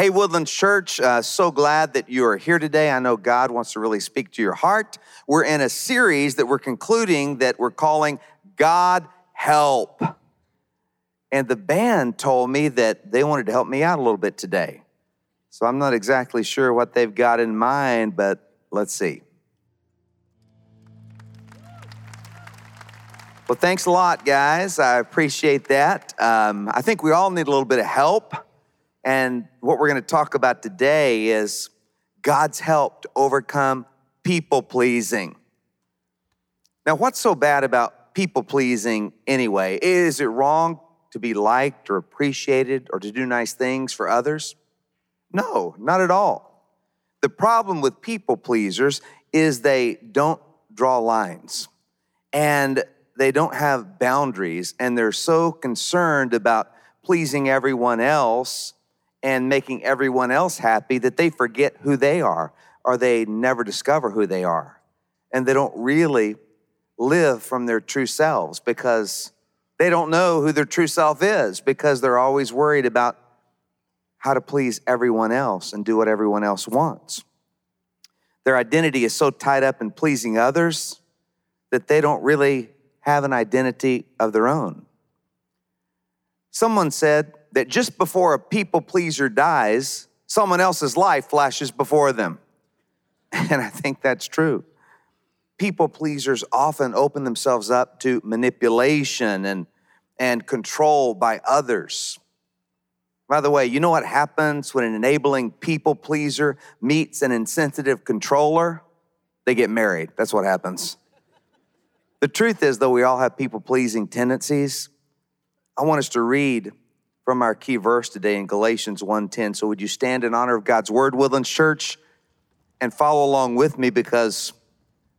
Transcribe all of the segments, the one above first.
Hey, Woodland Church, uh, so glad that you are here today. I know God wants to really speak to your heart. We're in a series that we're concluding that we're calling God Help. And the band told me that they wanted to help me out a little bit today. So I'm not exactly sure what they've got in mind, but let's see. Well, thanks a lot, guys. I appreciate that. Um, I think we all need a little bit of help. And what we're going to talk about today is God's help to overcome people pleasing. Now, what's so bad about people pleasing anyway? Is it wrong to be liked or appreciated or to do nice things for others? No, not at all. The problem with people pleasers is they don't draw lines and they don't have boundaries and they're so concerned about pleasing everyone else and making everyone else happy that they forget who they are or they never discover who they are. And they don't really live from their true selves because they don't know who their true self is because they're always worried about how to please everyone else and do what everyone else wants. Their identity is so tied up in pleasing others that they don't really have an identity of their own. Someone said, that just before a people pleaser dies, someone else's life flashes before them. And I think that's true. People pleasers often open themselves up to manipulation and, and control by others. By the way, you know what happens when an enabling people pleaser meets an insensitive controller? They get married. That's what happens. The truth is, though, we all have people pleasing tendencies. I want us to read from our key verse today in Galatians 1:10. So would you stand in honor of God's word, Woodlands Church, and follow along with me because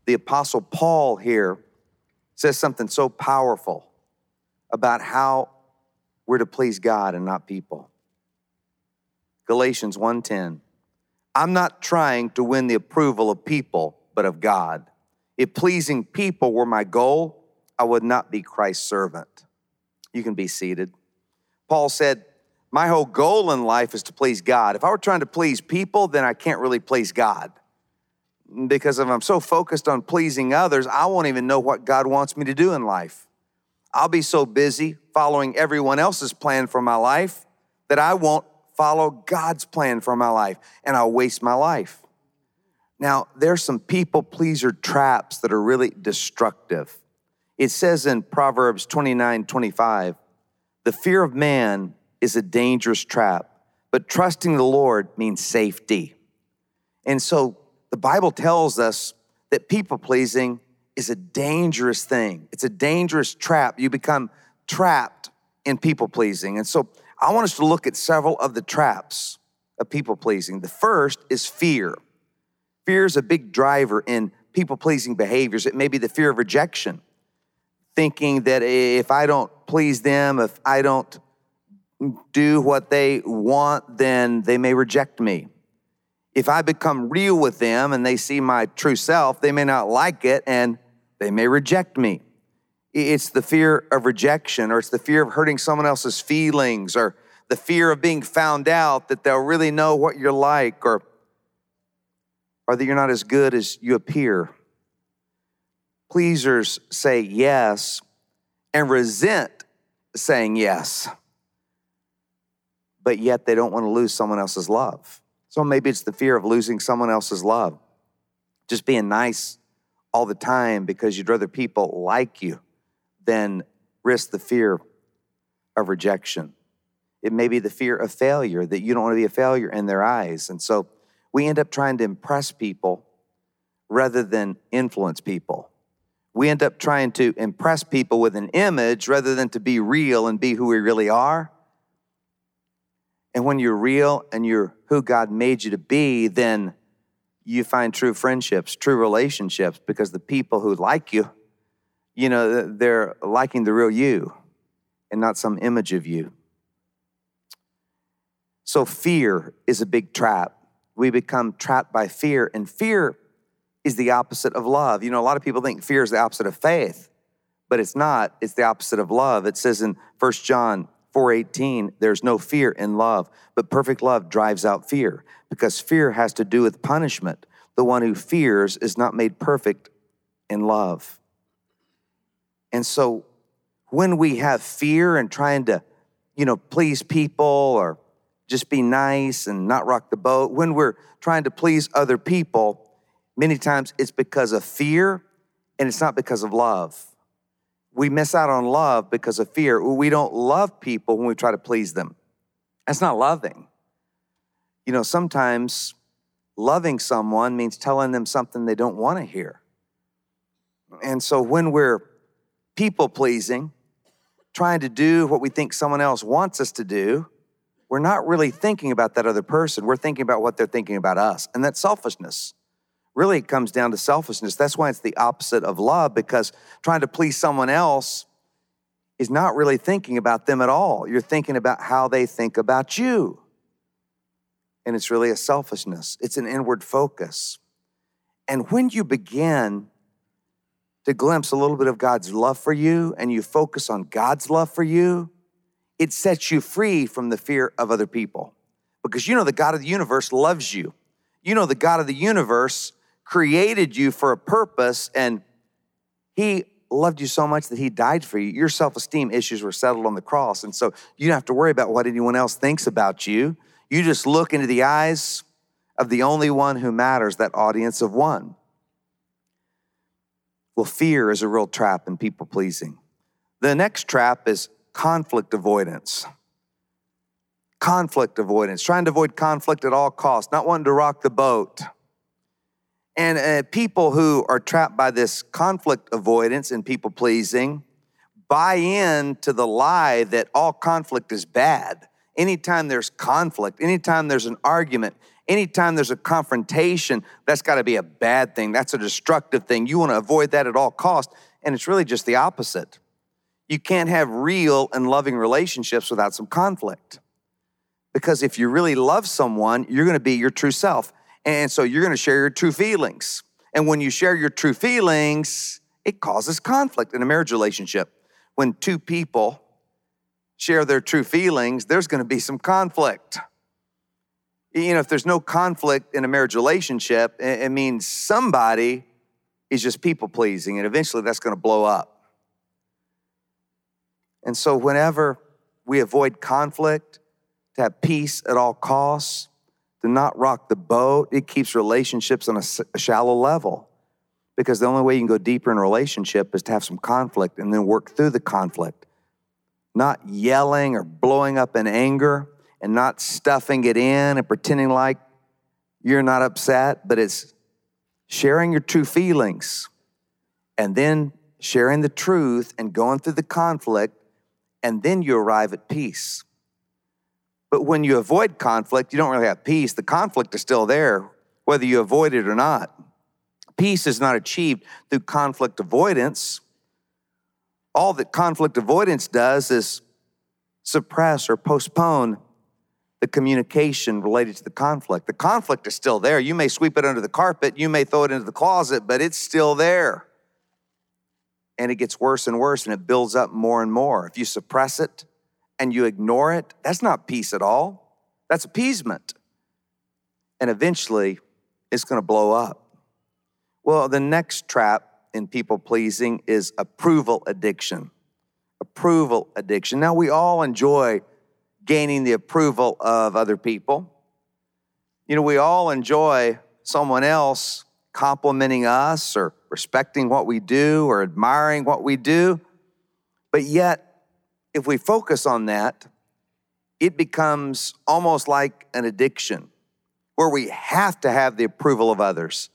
the apostle Paul here says something so powerful about how we're to please God and not people. Galatians 1:10. I'm not trying to win the approval of people, but of God. If pleasing people were my goal, I would not be Christ's servant. You can be seated. Paul said, My whole goal in life is to please God. If I were trying to please people, then I can't really please God. Because if I'm so focused on pleasing others, I won't even know what God wants me to do in life. I'll be so busy following everyone else's plan for my life that I won't follow God's plan for my life and I'll waste my life. Now, there's some people pleaser traps that are really destructive. It says in Proverbs 29 25, the fear of man is a dangerous trap, but trusting the Lord means safety. And so the Bible tells us that people pleasing is a dangerous thing. It's a dangerous trap. You become trapped in people pleasing. And so I want us to look at several of the traps of people pleasing. The first is fear. Fear is a big driver in people pleasing behaviors. It may be the fear of rejection thinking that if I don't please them, if I don't do what they want, then they may reject me. If I become real with them and they see my true self, they may not like it and they may reject me. It's the fear of rejection, or it's the fear of hurting someone else's feelings, or the fear of being found out that they'll really know what you're like, or, or that you're not as good as you appear pleasers say yes and resent saying yes, but yet they don't want to lose someone else's love. So maybe it's the fear of losing someone else's love, just being nice all the time because you'd rather people like you than risk the fear of rejection. It may be the fear of failure, that you don't want to be a failure in their eyes. And so we end up trying to impress people rather than influence people we end up trying to impress people with an image rather than to be real and be who we really are. And when you're real and you're who God made you to be, then you find true friendships, true relationships, because the people who like you, you know, they're liking the real you and not some image of you. So fear is a big trap. We become trapped by fear, and fear is the opposite of love. You know, a lot of people think fear is the opposite of faith, but it's not. It's the opposite of love. It says in 1 John 4:18, there's no fear in love, but perfect love drives out fear, because fear has to do with punishment. The one who fears is not made perfect in love. And so when we have fear and trying to, you know, please people or just be nice and not rock the boat, when we're trying to please other people, many times it's because of fear and it's not because of love. We miss out on love because of fear. We don't love people when we try to please them. That's not loving. You know, sometimes loving someone means telling them something they don't want to hear. And so when we're people pleasing, trying to do what we think someone else wants us to do, we're not really thinking about that other person. We're thinking about what they're thinking about us. And that's selfishness. Really, it comes down to selfishness. That's why it's the opposite of love, because trying to please someone else is not really thinking about them at all. You're thinking about how they think about you. And it's really a selfishness, it's an inward focus. And when you begin to glimpse a little bit of God's love for you and you focus on God's love for you, it sets you free from the fear of other people. Because you know the God of the universe loves you. You know the God of the universe created you for a purpose and he loved you so much that he died for you. Your self-esteem issues were settled on the cross. And so you don't have to worry about what anyone else thinks about you. You just look into the eyes of the only one who matters, that audience of one. Well, fear is a real trap in people pleasing. The next trap is conflict avoidance. Conflict avoidance, trying to avoid conflict at all costs, not wanting to rock the boat. And uh, people who are trapped by this conflict avoidance and people pleasing buy in to the lie that all conflict is bad. Anytime there's conflict, anytime there's an argument, Anytime there's a confrontation, that's got to be a bad thing. That's a destructive thing. You want to avoid that at all costs. And it's really just the opposite. You can't have real and loving relationships without some conflict. Because if you really love someone, you're going to be your true self. And so you're going to share your true feelings. And when you share your true feelings, it causes conflict in a marriage relationship. When two people share their true feelings, there's going to be some conflict you know, if there's no conflict in a marriage relationship, it means somebody is just people pleasing, and eventually that's going to blow up. And so, whenever we avoid conflict, to have peace at all costs, to not rock the boat, it keeps relationships on a, shallow level. Because the only way you can go deeper in a relationship is to have some conflict and then work through the conflict. Not yelling or blowing up in anger, and not stuffing it in and pretending like you're not upset, but it's sharing your true feelings and then sharing the truth and going through the conflict, and then you arrive at peace. But when you avoid conflict, you don't really have peace. The conflict is still there, whether you avoid it or not. Peace is not achieved through conflict avoidance. All that conflict avoidance does is suppress or postpone the communication related to the conflict. The conflict is still there. You may sweep it under the carpet, you may throw it into the closet, but it's still there. And it gets worse and worse and it builds up more and more. If you suppress it and you ignore it, that's not peace at all. That's appeasement. And eventually, it's going to blow up. Well, the next trap in people pleasing is approval addiction. Approval addiction. Now, we all enjoy gaining the approval of other people. You know, we all enjoy someone else complimenting us or respecting what we do or admiring what we do. But yet, if we focus on that, it becomes almost like an addiction where we have to have the approval of others.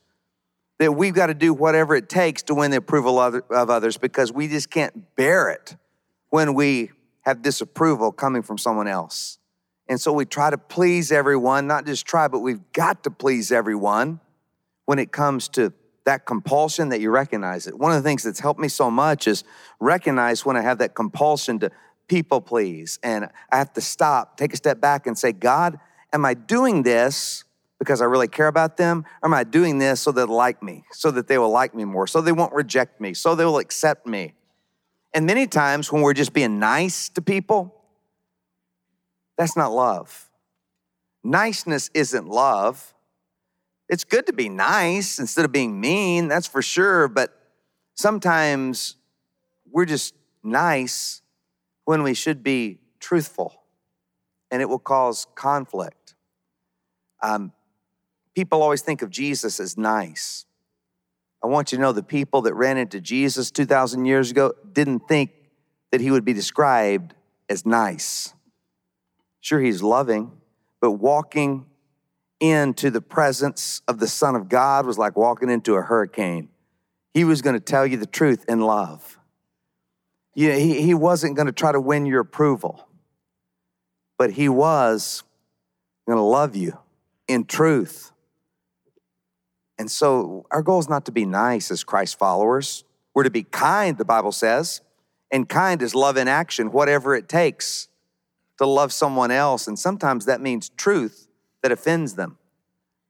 That we've got to do whatever it takes to win the approval of others because we just can't bear it when we have disapproval coming from someone else. And so we try to please everyone, not just try, but we've got to please everyone when it comes to that compulsion that you recognize it. One of the things that's helped me so much is recognize when I have that compulsion to people please. And I have to stop, take a step back, and say, God, am I doing this because I really care about them? Or am I doing this so they'll like me, so that they will like me more, so they won't reject me, so they will accept me? And many times when we're just being nice to people, That's not love. Niceness isn't love. It's good to be nice instead of being mean, that's for sure, but sometimes we're just nice when we should be truthful, and it will cause conflict. Um, people always think of Jesus as nice. I want you to know the people that ran into Jesus 2,000 years ago didn't think that he would be described as nice. Sure, he's loving, but walking into the presence of the Son of God was like walking into a hurricane. He was going to tell you the truth in love. You know, he, he wasn't going to try to win your approval, but he was going to love you in truth. And so our goal is not to be nice as Christ followers. We're to be kind, the Bible says. And kind is love in action, whatever it takes to love someone else. And sometimes that means truth that offends them,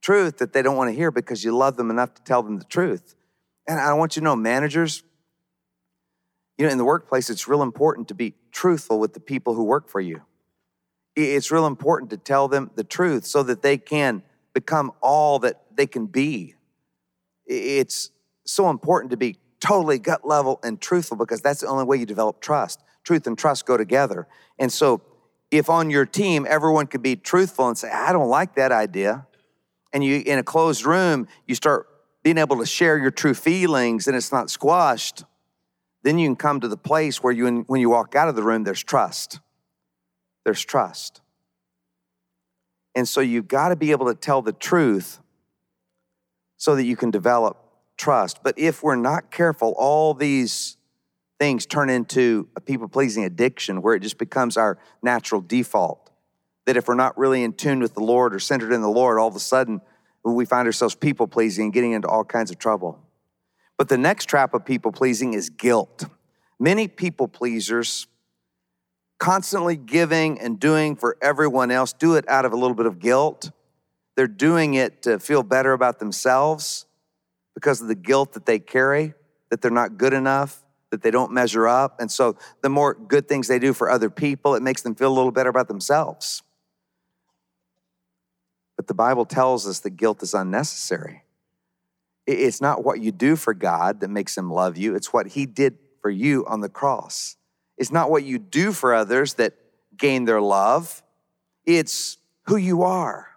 truth that they don't want to hear because you love them enough to tell them the truth. And I want you to know, managers, you know, in the workplace, it's real important to be truthful with the people who work for you. It's real important to tell them the truth so that they can become all that they can be. It's so important to be totally gut level and truthful because that's the only way you develop trust. Truth and trust go together. And so, if on your team everyone could be truthful and say, I don't like that idea, and you in a closed room, you start being able to share your true feelings and it's not squashed, then you can come to the place where you, when you walk out of the room, there's trust. There's trust. And so you've got to be able to tell the truth so that you can develop trust. But if we're not careful, all these things turn into a people pleasing addiction where it just becomes our natural default. That if we're not really in tune with the Lord or centered in the Lord, all of a sudden we find ourselves people pleasing and getting into all kinds of trouble. But the next trap of people pleasing is guilt. Many people pleasers constantly giving and doing for everyone else do it out of a little bit of guilt. They're doing it to feel better about themselves because of the guilt that they carry, that they're not good enough, that they don't measure up. And so the more good things they do for other people, it makes them feel a little better about themselves. But the Bible tells us that guilt is unnecessary. It's not what you do for God that makes him love you, it's what he did for you on the cross. It's not what you do for others that gain their love, it's who you are.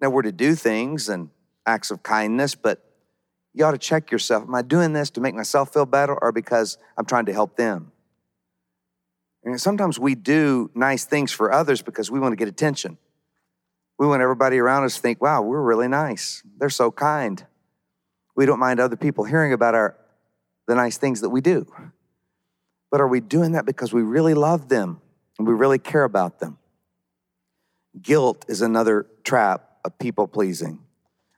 Now, we're to do things and acts of kindness, but you ought to check yourself. Am I doing this to make myself feel better or because I'm trying to help them? And sometimes we do nice things for others because we want to get attention. We want everybody around us to think, wow, we're really nice. They're so kind. We don't mind other people hearing about our the nice things that we do. But are we doing that because we really love them and we really care about them? Guilt is another trap of people pleasing.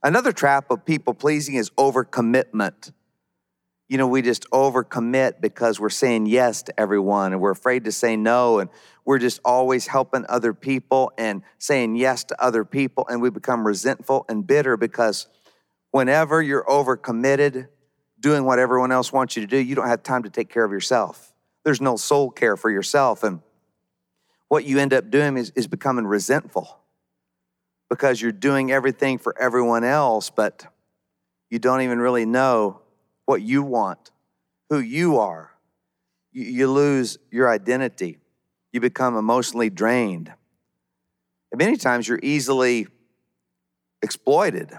Another trap of people pleasing is overcommitment. You know, we just overcommit because we're saying yes to everyone and we're afraid to say no, and we're just always helping other people and saying yes to other people, and we become resentful and bitter because whenever you're overcommitted, doing what everyone else wants you to do, you don't have time to take care of yourself. There's no soul care for yourself. And what you end up doing is, is becoming resentful because you're doing everything for everyone else, but you don't even really know what you want, who you are. You, you lose your identity. You become emotionally drained. And many times you're easily exploited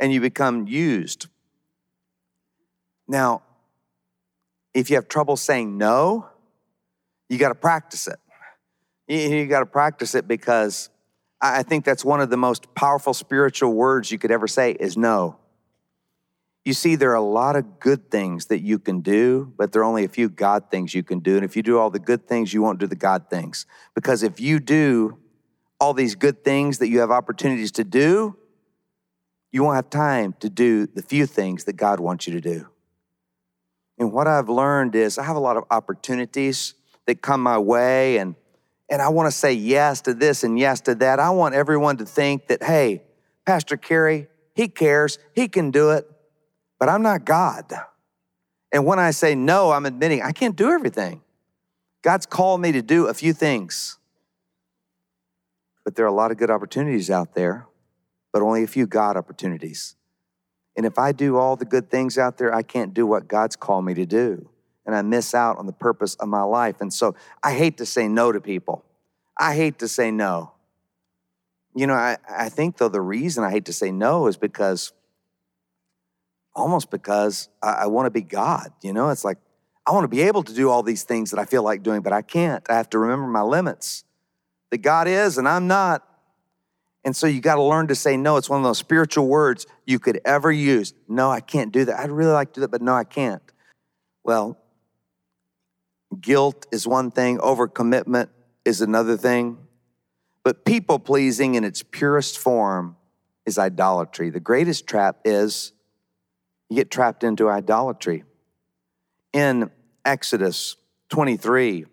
and you become used. Now, if you have trouble saying no, you got to practice it. You, you got to practice it because I think that's one of the most powerful spiritual words you could ever say is no. You see, there are a lot of good things that you can do, but there are only a few God things you can do. And if you do all the good things, you won't do the God things. Because if you do all these good things that you have opportunities to do, you won't have time to do the few things that God wants you to do. And what I've learned is I have a lot of opportunities that come my way, and and I want to say yes to this and yes to that. I want everyone to think that, hey, Pastor Kerry, he cares, he can do it, but I'm not God. And when I say no, I'm admitting I can't do everything. God's called me to do a few things. But there are a lot of good opportunities out there, but only a few God opportunities. And if I do all the good things out there, I can't do what God's called me to do. And I miss out on the purpose of my life. And so I hate to say no to people. I hate to say no. You know, I, I think though the reason I hate to say no is because almost because I, I want to be God. You know, it's like I want to be able to do all these things that I feel like doing, but I can't. I have to remember my limits. That God is and I'm not. And so you got to learn to say no. It's one of those spiritual words you could ever use. No, I can't do that. I'd really like to do that, but no, I can't. Well, guilt is one thing, overcommitment is another thing. But people pleasing in its purest form is idolatry. The greatest trap is you get trapped into idolatry. In Exodus 23,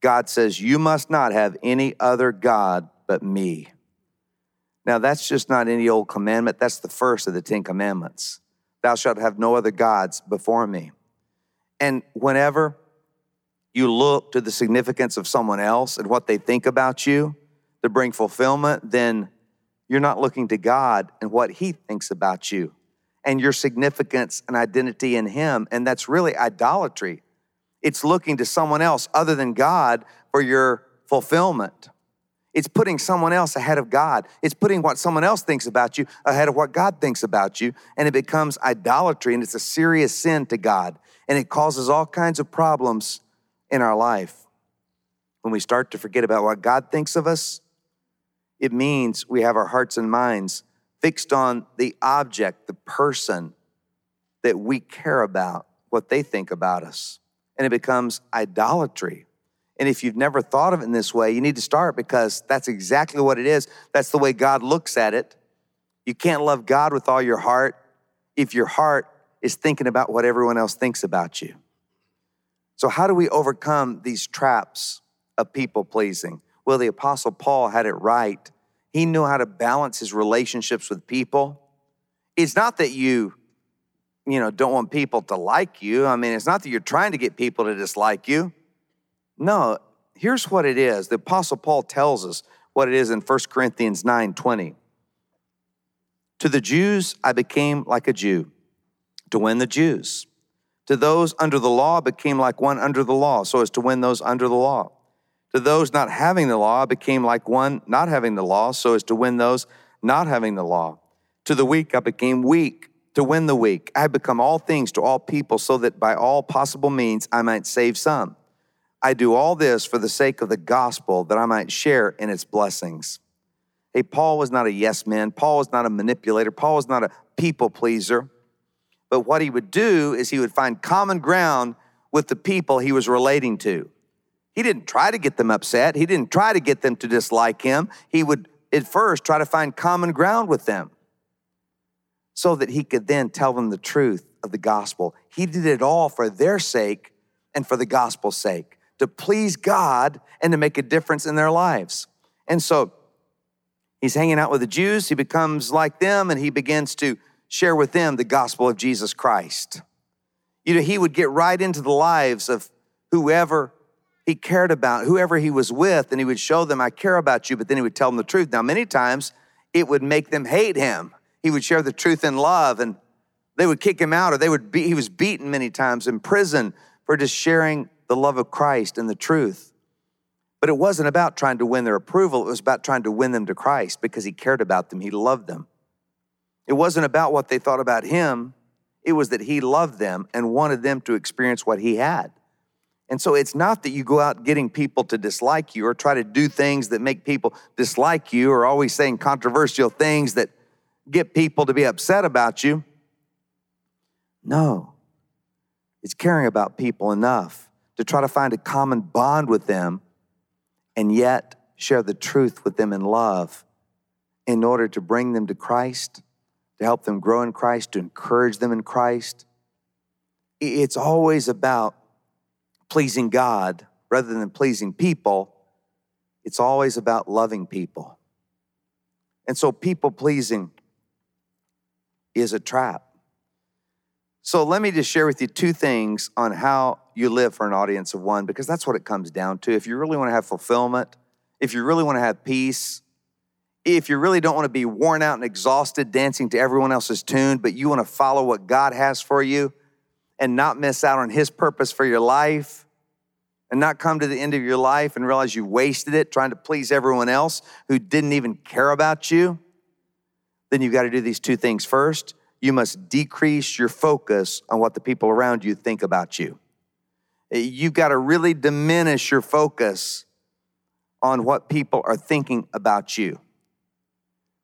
God says, You must not have any other God but me. Now, that's just not any old commandment. That's the first of the Ten Commandments. Thou shalt have no other gods before me. And whenever you look to the significance of someone else and what they think about you to bring fulfillment, then you're not looking to God and what He thinks about you and your significance and identity in Him. And that's really idolatry. It's looking to someone else other than God for your fulfillment. It's putting someone else ahead of God. It's putting what someone else thinks about you ahead of what God thinks about you. And it becomes idolatry and it's a serious sin to God. And it causes all kinds of problems in our life. When we start to forget about what God thinks of us, it means we have our hearts and minds fixed on the object, the person that we care about, what they think about us. And it becomes idolatry. And if you've never thought of it in this way, you need to start because that's exactly what it is. That's the way God looks at it. You can't love God with all your heart if your heart is thinking about what everyone else thinks about you. So, how do we overcome these traps of people pleasing? Well, the Apostle Paul had it right he knew how to balance his relationships with people. It's not that you, you know, don't want people to like you. I mean, it's not that you're trying to get people to dislike you. No, here's what it is. The Apostle Paul tells us what it is in 1 Corinthians 9 20. To the Jews, I became like a Jew to win the Jews. To those under the law, became like one under the law, so as to win those under the law. To those not having the law, became like one not having the law, so as to win those not having the law. To the weak, I became weak to win the weak. I have become all things to all people, so that by all possible means I might save some. I do all this for the sake of the gospel, that I might share in its blessings. Hey, Paul was not a yes man. Paul was not a manipulator. Paul was not a people pleaser. But what he would do is he would find common ground with the people he was relating to. He didn't try to get them upset. He didn't try to get them to dislike him. He would at first try to find common ground with them so that he could then tell them the truth of the gospel. He did it all for their sake and for the gospel's sake, to please God and to make a difference in their lives. And so he's hanging out with the Jews. He becomes like them and he begins to share with them the gospel of Jesus Christ. You know, he would get right into the lives of whoever he cared about, whoever he was with, and he would show them, I care about you, but then he would tell them the truth. Now, many times it would make them hate him. He would share the truth in love, and they would kick him out, or they would be, he was beaten many times in prison for just sharing the love of Christ and the truth. But it wasn't about trying to win their approval, it was about trying to win them to Christ because he cared about them, he loved them. It wasn't about what they thought about him, it was that he loved them and wanted them to experience what he had. And so it's not that you go out getting people to dislike you or try to do things that make people dislike you or always saying controversial things that get people to be upset about you. No, it's caring about people enough to try to find a common bond with them and yet share the truth with them in love in order to bring them to Christ, to help them grow in Christ, to encourage them in Christ. It's always about pleasing God rather than pleasing people, it's always about loving people. And so, people pleasing is a trap. So, let me just share with you two things on how you live for an audience of one, because that's what it comes down to. If you really want to have fulfillment, if you really want to have peace, if you really don't want to be worn out and exhausted dancing to everyone else's tune, but you want to follow what God has for you and not miss out on His purpose for your life and not come to the end of your life and realize you wasted it trying to please everyone else who didn't even care about you, then you've got to do these two things. First, you must decrease your focus on what the people around you think about you. You've got to really diminish your focus on what people are thinking about you.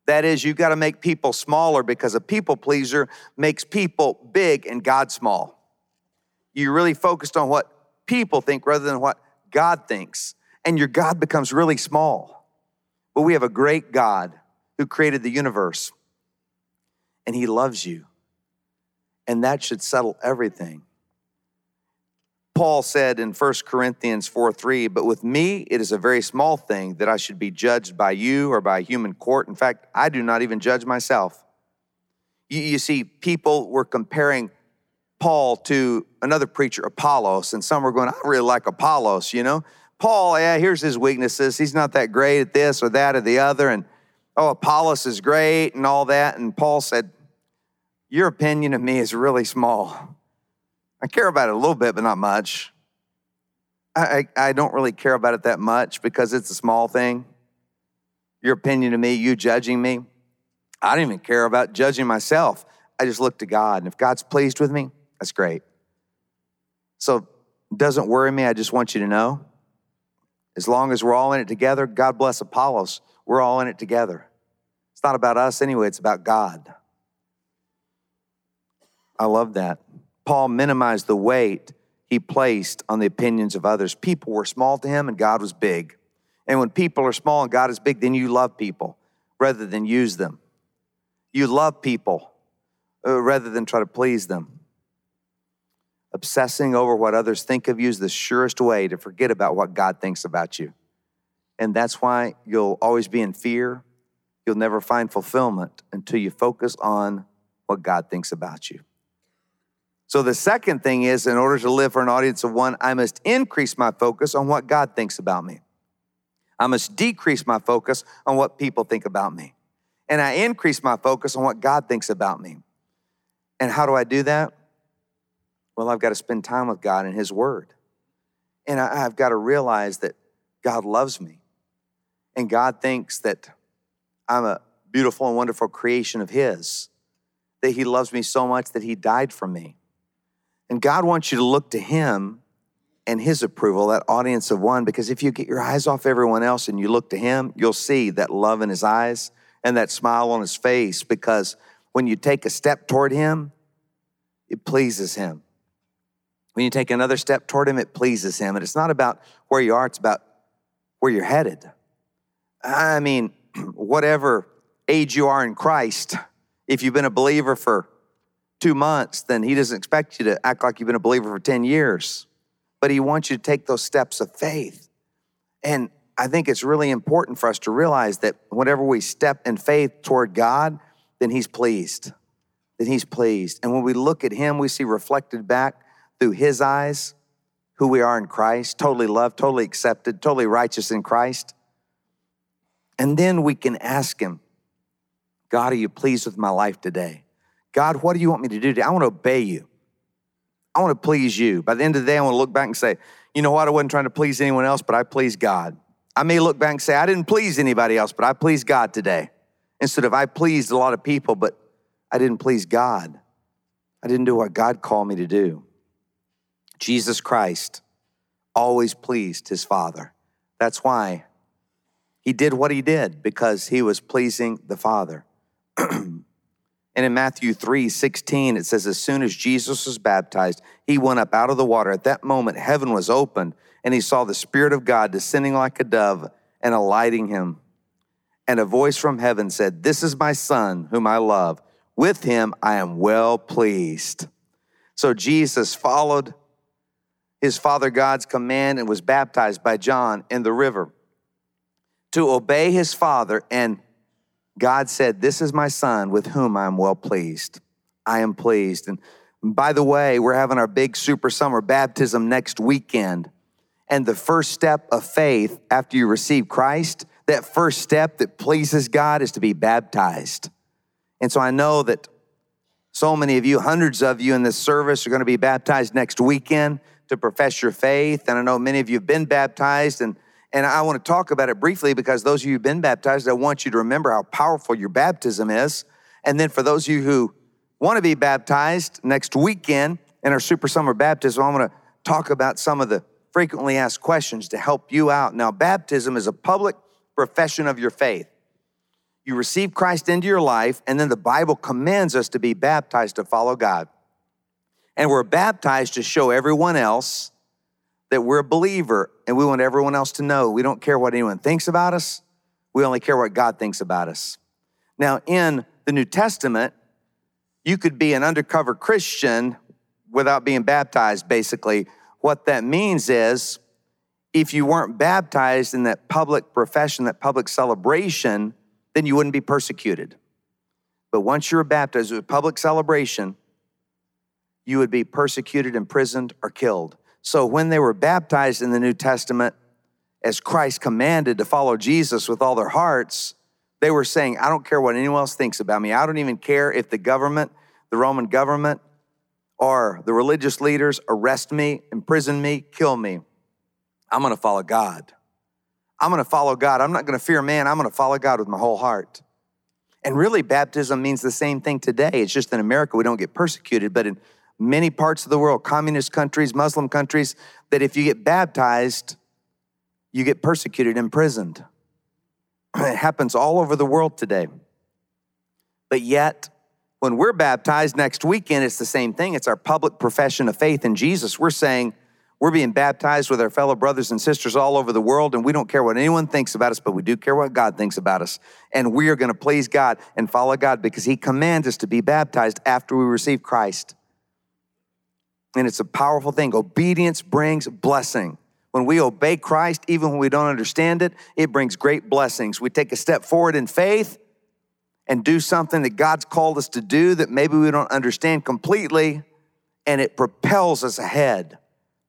That is, you've got to make people smaller because a people pleaser makes people big and God small. You're really focused on what people think rather than what God thinks, and your God becomes really small. But we have a great God who created the universe, and He loves you, and that should settle everything. Paul said in 1 Corinthians 4 3, but with me it is a very small thing that I should be judged by you or by a human court. In fact, I do not even judge myself. You, you, see, people were comparing Paul to another preacher, Apollos, and some were going, I really like Apollos, you know? Paul, yeah, here's his weaknesses. He's not that great at this or that or the other. And oh, Apollos is great and all that. And Paul said, Your opinion of me is really small. I care about it a little bit, but not much. I, I, I don't really care about it that much because it's a small thing. Your opinion of me, you judging me. I don't even care about judging myself. I just look to God. And if God's pleased with me, that's great. So it doesn't worry me. I just want you to know as long as we're all in it together, God bless Apollos, we're all in it together. It's not about us anyway, it's about God. I love that. Paul minimized the weight he placed on the opinions of others. People were small to him and God was big. And when people are small and God is big, then you love people rather than use them. You love people uh, rather than try to please them. Obsessing over what others think of you is the surest way to forget about what God thinks about you. And that's why you'll always be in fear. You'll never find fulfillment until you focus on what God thinks about you. So the second thing is, in order to live for an audience of one, I must increase my focus on what God thinks about me. I must decrease my focus on what people think about me. And I increase my focus on what God thinks about me. And how do I do that? Well, I've got to spend time with God and His Word. And I, have got to realize that God loves me. And God thinks that I'm a beautiful and wonderful creation of His, that He loves me so much that He died for me. And God wants you to look to Him and His approval, that audience of one, because if you get your eyes off everyone else and you look to Him, you'll see that love in His eyes and that smile on His face, because when you take a step toward Him, it pleases Him. When you take another step toward Him, it pleases Him. And it's not about where you are, it's about where you're headed. I mean, whatever age you are in Christ, if you've been a believer for two months, then he doesn't expect you to act like you've been a believer for 10 years. But he wants you to take those steps of faith. And I think it's really important for us to realize that whenever we step in faith toward God, then he's pleased. Then he's pleased. And when we look at him, we see reflected back through his eyes who we are in Christ, totally loved, totally accepted, totally righteous in Christ. And then we can ask him, God, are you pleased with my life today? God, what do you want me to do today? I want to obey you. I want to please you. By the end of the day, I want to look back and say, you know what? I wasn't trying to please anyone else, but I pleased God. I may look back and say, I didn't please anybody else, but I pleased God today. Instead of I pleased a lot of people, but I didn't please God. I didn't do what God called me to do. Jesus Christ always pleased his Father. That's why he did what he did, because he was pleasing the Father. And in Matthew 3 16, it says, As soon as Jesus was baptized, he went up out of the water. At that moment, heaven was opened, and he saw the Spirit of God descending like a dove and alighting him. And a voice from heaven said, This is my Son, whom I love. With him I am well pleased. So Jesus followed his Father God's command and was baptized by John in the river to obey his Father and God said, This is my son with whom I am well pleased. I am pleased. And by the way, we're having our big super summer baptism next weekend. And the first step of faith after you receive Christ, that first step that pleases God is to be baptized. And so I know that so many of you, hundreds of you in this service, are going to be baptized next weekend to profess your faith. And I know many of you have been baptized. And, and I want to talk about it briefly because those of you who've been baptized, I want you to remember how powerful your baptism is. And then for those of you who want to be baptized next weekend in our Super Summer Baptism, I'm going to talk about some of the frequently asked questions to help you out. Now, baptism is a public profession of your faith. You receive Christ into your life, and then the Bible commands us to be baptized to follow God. And we're baptized to show everyone else that we're a believer and we want everyone else to know. We don't care what anyone thinks about us, we only care what God thinks about us. Now, in the New Testament, you could be an undercover Christian without being baptized, basically. What that means is if you weren't baptized in that public profession, that public celebration, then you wouldn't be persecuted. But once you were baptized with public celebration, you would be persecuted, imprisoned, or killed. So when they were baptized in the New Testament, as Christ commanded to follow Jesus with all their hearts, they were saying, I don't care what anyone else thinks about me. I don't even care if the government, the Roman government, or the religious leaders arrest me, imprison me, kill me. I'm gonna follow God. I'm gonna follow God. I'm not gonna fear man. I'm gonna follow God with my whole heart. And really, baptism means the same thing today. It's just in America, we don't get persecuted, but in many parts of the world, communist countries, Muslim countries, that if you get baptized, you get persecuted, imprisoned. It happens all over the world today. But yet, when we're baptized next weekend, it's the same thing. It's our public profession of faith in Jesus. We're saying we're being baptized with our fellow brothers and sisters all over the world, and we don't care what anyone thinks about us, but we do care what God thinks about us. And we are going to please God and follow God because He commands us to be baptized after we receive Christ. And it's a powerful thing. Obedience brings blessing. When we obey Christ, even when we don't understand it, it brings great blessings. We take a step forward in faith and do something that God's called us to do that maybe we don't understand completely, and it propels us ahead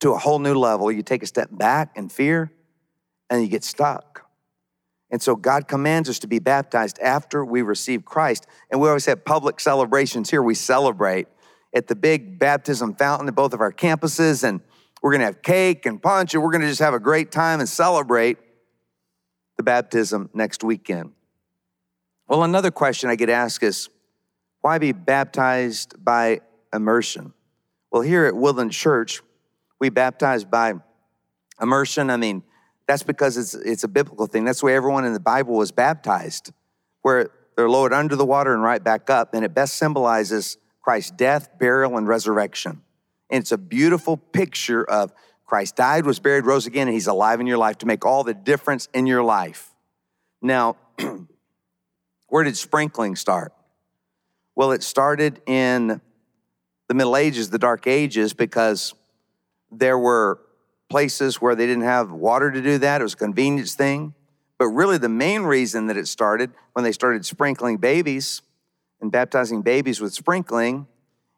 to a whole new level. You take a step back in fear and you get stuck. And so God commands us to be baptized after we receive Christ. And we always have public celebrations here. We celebrate at the big baptism fountain at both of our campuses, and we're gonna have cake and punch, and we're gonna just have a great time and celebrate the baptism next weekend. Well, another question I get asked is why be baptized by immersion? Well, here at Woodland Church, we baptize by immersion. I mean, that's because it's, it's a biblical thing. That's the way everyone in the Bible was baptized, where they're lowered under the water and right back up. And it best symbolizes Christ's death, burial, and resurrection. And it's a beautiful picture of Christ died, was buried, rose again, and he's alive in your life to make all the difference in your life. Now, where did sprinkling start? Well, it started in the Middle Ages, the Dark Ages, because there were places where they didn't have water to do that. It was a convenience thing. But really, the main reason that it started when they started sprinkling babies and baptizing babies with sprinkling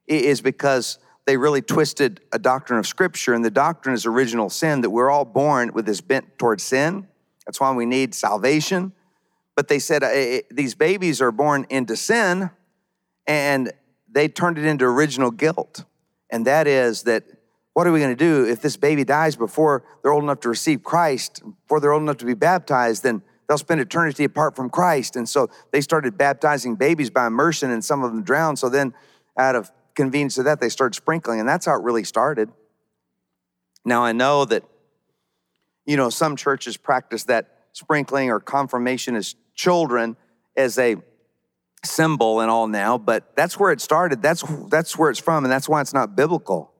is because they really twisted a doctrine of Scripture. And the doctrine is original sin, that we're all born with this bent towards sin. That's why we need salvation. But they said these babies are born into sin, and they turned it into original guilt. And that is that what are we going to do if this baby dies before they're old enough to receive Christ, before they're old enough to be baptized? Then they'll spend eternity apart from Christ. And so they started baptizing babies by immersion, and some of them drowned. So then, out of convenience of that, they started sprinkling, and that's how it really started. Now, I know that, you know, some churches practice that sprinkling or confirmation as children as a symbol and all now, but that's where it started. That's, that's where it's from, and that's why it's not biblical.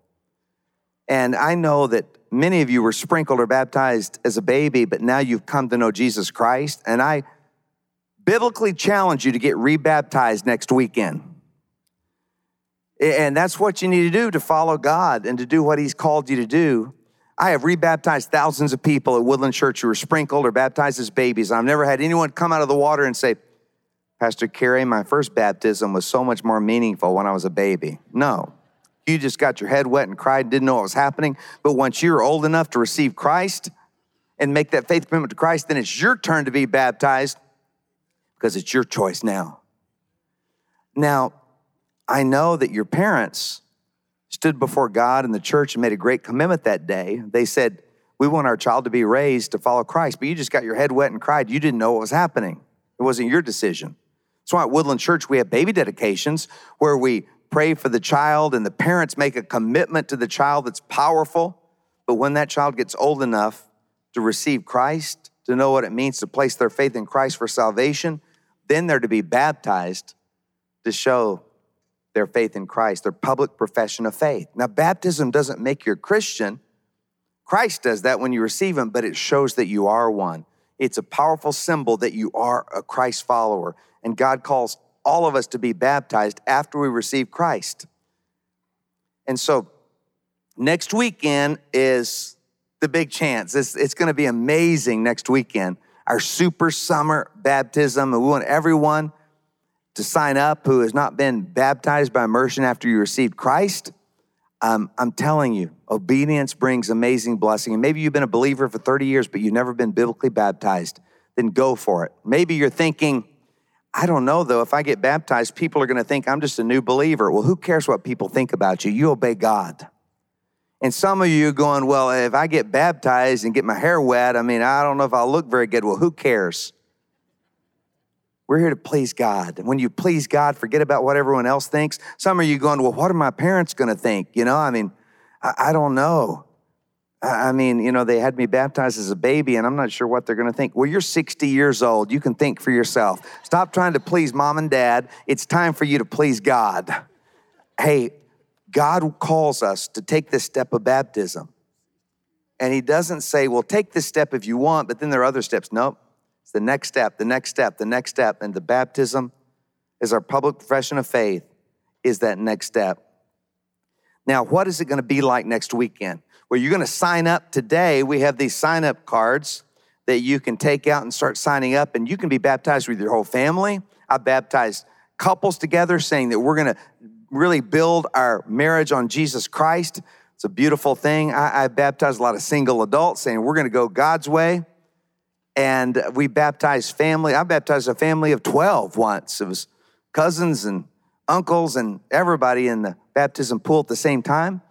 And I know that many of you were sprinkled or baptized as a baby, but now you've come to know Jesus Christ. And I biblically challenge you to get rebaptized next weekend. And that's what you need to do to follow God and to do what He's called you to do. I have rebaptized thousands of people at Woodland Church who were sprinkled or baptized as babies. I've never had anyone come out of the water and say, Pastor Kerry, my first baptism was so much more meaningful when I was a baby. No. You just got your head wet and cried, didn't know what was happening. But once you're old enough to receive Christ, and make that faith commitment to Christ, then it's your turn to be baptized because it's your choice now. Now, I know that your parents stood before God and the church and made a great commitment that day. They said, We want our child to be raised to follow Christ, but you just got your head wet and cried. You didn't know what was happening, it wasn't your decision. That's why at Woodland Church we have baby dedications where we pray for the child and the parents make a commitment to the child that's powerful. But when that child gets old enough to receive Christ, to know what it means to place their faith in Christ for salvation, then they're to be baptized to show their faith in Christ, their public profession of faith. Now, baptism doesn't make you a Christian. Christ does that when you receive Him, but it shows that you are one. It's a powerful symbol that you are a Christ follower. And God calls all of us to be baptized after we receive Christ. And so, next weekend is the big chance. It's, it's going to be amazing next weekend. Our super summer baptism, and we want everyone to sign up who has not been baptized by immersion after you received Christ, um, I'm telling you, obedience brings amazing blessing. And maybe you've been a believer for 30 years, but you've never been biblically baptized. Then go for it. Maybe you're thinking, I don't know though, if I get baptized, people are going to think I'm just a new believer. Well, who cares what people think about you? You obey God. And some of you going, Well, if I get baptized and get my hair wet, I mean, I don't know if I'll look very good. Well, who cares? We're here to please God. And when you please God, forget about what everyone else thinks. Some of you going, well, what are my parents going to think? You know, I mean, I, I don't know. I, mean, you know, they had me baptized as a baby, and I'm not sure what they're going to think. Well, you're 60 years old. You can think for yourself. Stop trying to please mom and dad. It's time for you to please God. Hey, God calls us to take this step of baptism. And He doesn't say, well, take this step if you want, but then there are other steps. Nope. It's the next step, the next step, the next step. And the baptism is our public profession of faith, is that next step. Now, what is it going to be like next weekend? Well, you're going to sign up today. We have these sign up cards that you can take out and start signing up, and you can be baptized with your whole family. I baptized couples together saying that we're going to really build our marriage on Jesus Christ. It's a beautiful thing. I, I baptized a lot of single adults saying we're going to go God's way and we baptized family. I baptized a family of 12 once. It was cousins and uncles and everybody in the baptism pool at the same time.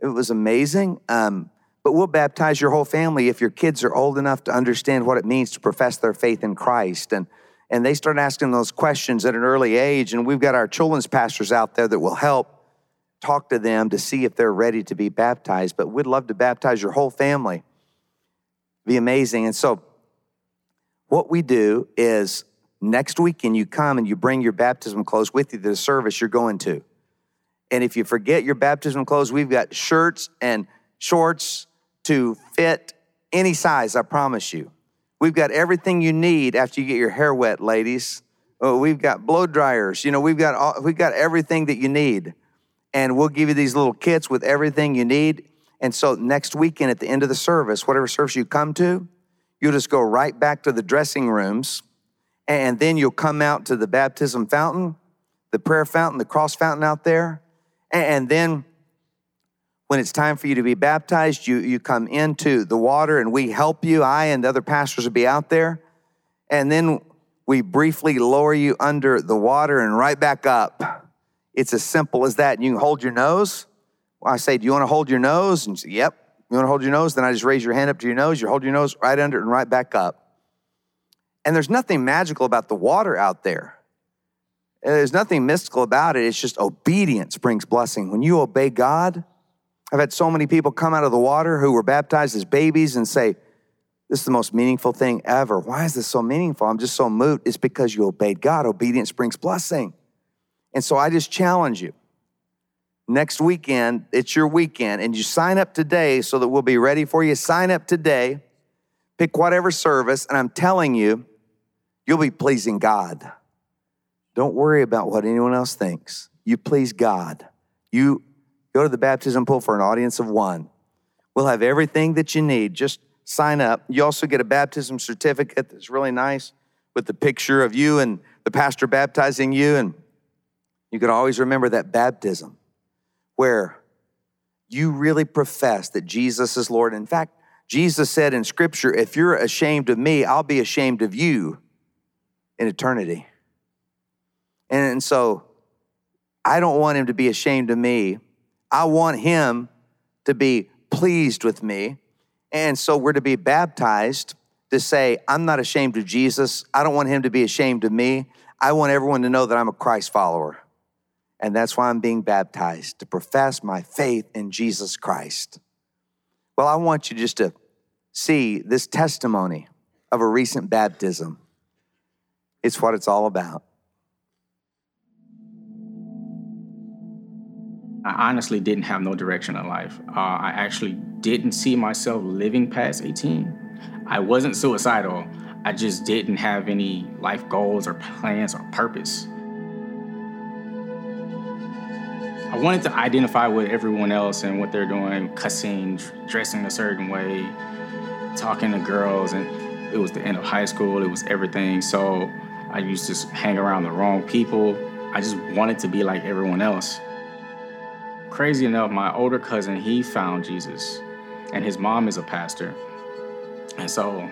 It was amazing. Um, but we'll baptize your whole family if your kids are old enough to understand what it means to profess their faith in Christ. And, and they start asking those questions at an early age. And we've got our children's pastors out there that will help talk to them to see if they're ready to be baptized. But we'd love to baptize your whole family. Be amazing. And so what we do is next weekend you come and you bring your baptism clothes with you to the service you're going to. And if you forget your baptism clothes, we've got shirts and shorts to fit any size, I promise you. We've got everything you need after you get your hair wet, ladies. Oh, we've got blow dryers. You know, we've got all, we've got everything that you need. And we'll give you these little kits with everything you need. And so next weekend at the end of the service, whatever service you come to, You'll just go right back to the dressing rooms, and then you'll come out to the baptism fountain, the prayer fountain, the cross fountain out there. And then when it's time for you to be baptized, you, you come into the water and we help you. I and the other pastors will be out there. And then we briefly lower you under the water and right back up. It's as simple as that. And You can hold your nose. I say, Do you want to hold your nose? And you say, Yep. You want to hold your nose? Then I just raise your hand up to your nose. You hold your nose right under and right back up. And there's nothing magical about the water out there. There's nothing mystical about it. It's just obedience brings blessing. When you obey God, I've had so many people come out of the water who were baptized as babies and say, This is the most meaningful thing ever. Why is this so meaningful? I'm just so moved. It's because you obeyed God. Obedience brings blessing. And so I just challenge you next weekend, it's your weekend, and you sign up today so that we'll be ready for you. Sign up today, pick whatever service, and I'm telling you, you'll be pleasing God. Don't worry about what anyone else thinks. You please God. You go to the baptism pool for an audience of one. We'll have everything that you need. Just sign up. You also get a baptism certificate that's really nice with the picture of you and the pastor baptizing you. And you can always remember that baptism where you really profess that Jesus is Lord. In fact, Jesus said in Scripture, if you're ashamed of me, I'll be ashamed of you in eternity. And so I don't want him to be ashamed of me. I want him to be pleased with me. And so we're to be baptized to say, I'm not ashamed of Jesus. I don't want him to be ashamed of me. I want everyone to know that I'm a Christ follower. And that's why I'm being baptized, to profess my faith in Jesus Christ. Well, I want you just to see this testimony of a recent baptism. It's what it's all about. I honestly didn't have no direction in life. Uh, I actually didn't see myself living past 18. I wasn't suicidal. I just didn't have any life goals or plans or purpose. I wanted to identify with everyone else and what they're doing, cussing, dressing a certain way, talking to girls, and it was the end of high school, it was everything. So I used to hang around the wrong people. I just wanted to be like everyone else. Crazy enough, my older cousin, he found Jesus, and his mom is a pastor. And so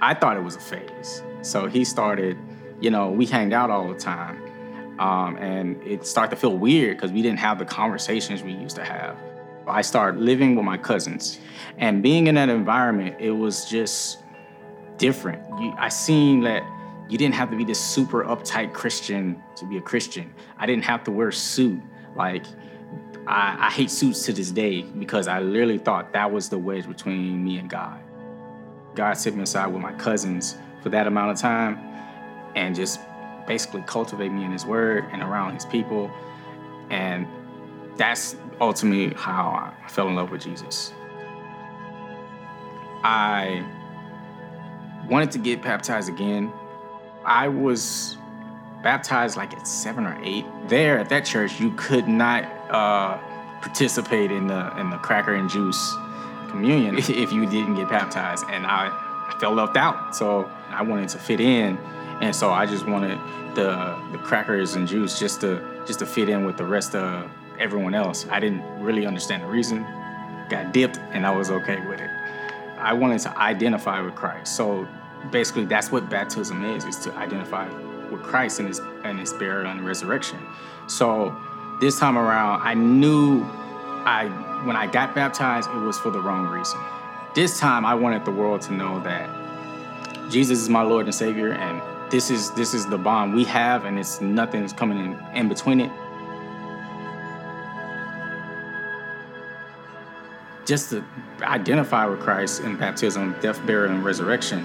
I thought it was a phase. So he started, you know, we hanged out all the time. Um, and it started to feel weird because we didn't have the conversations we used to have. I started living with my cousins, and being in that environment, it was just different. You, I seen that you didn't have to be this super uptight Christian to be a Christian. I didn't have to wear a suit. Like, I, I hate suits to this day because I literally thought that was the wedge between me and God. God set me aside with my cousins for that amount of time and just basically cultivate me in His Word and around His people. And that's ultimately how I fell in love with Jesus. I wanted to get baptized again. I was baptized like at seven or eight. There at that church, you could not uh, participate in the in the cracker and juice communion if you didn't get baptized, and I, I felt left out. So I wanted to fit in, and so I just wanted the the crackers and juice just to just to fit in with the rest of everyone else. I didn't really understand the reason. Got dipped, and I was okay with it. I wanted to identify with Christ. So basically, that's what baptism is: is to identify with Christ and His and His burial and resurrection. So this time around, I knew I when I got baptized, it was for the wrong reason. This time, I wanted the world to know that Jesus is my Lord and Savior, and this is this is the bond we have, and it's nothing's coming in, in between it. Just to identify with Christ in baptism, death, burial, and resurrection,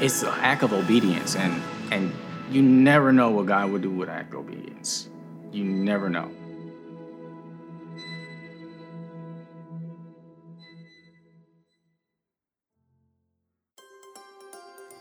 it's an act of obedience, and and you never know what God will do with act of obedience. You never know.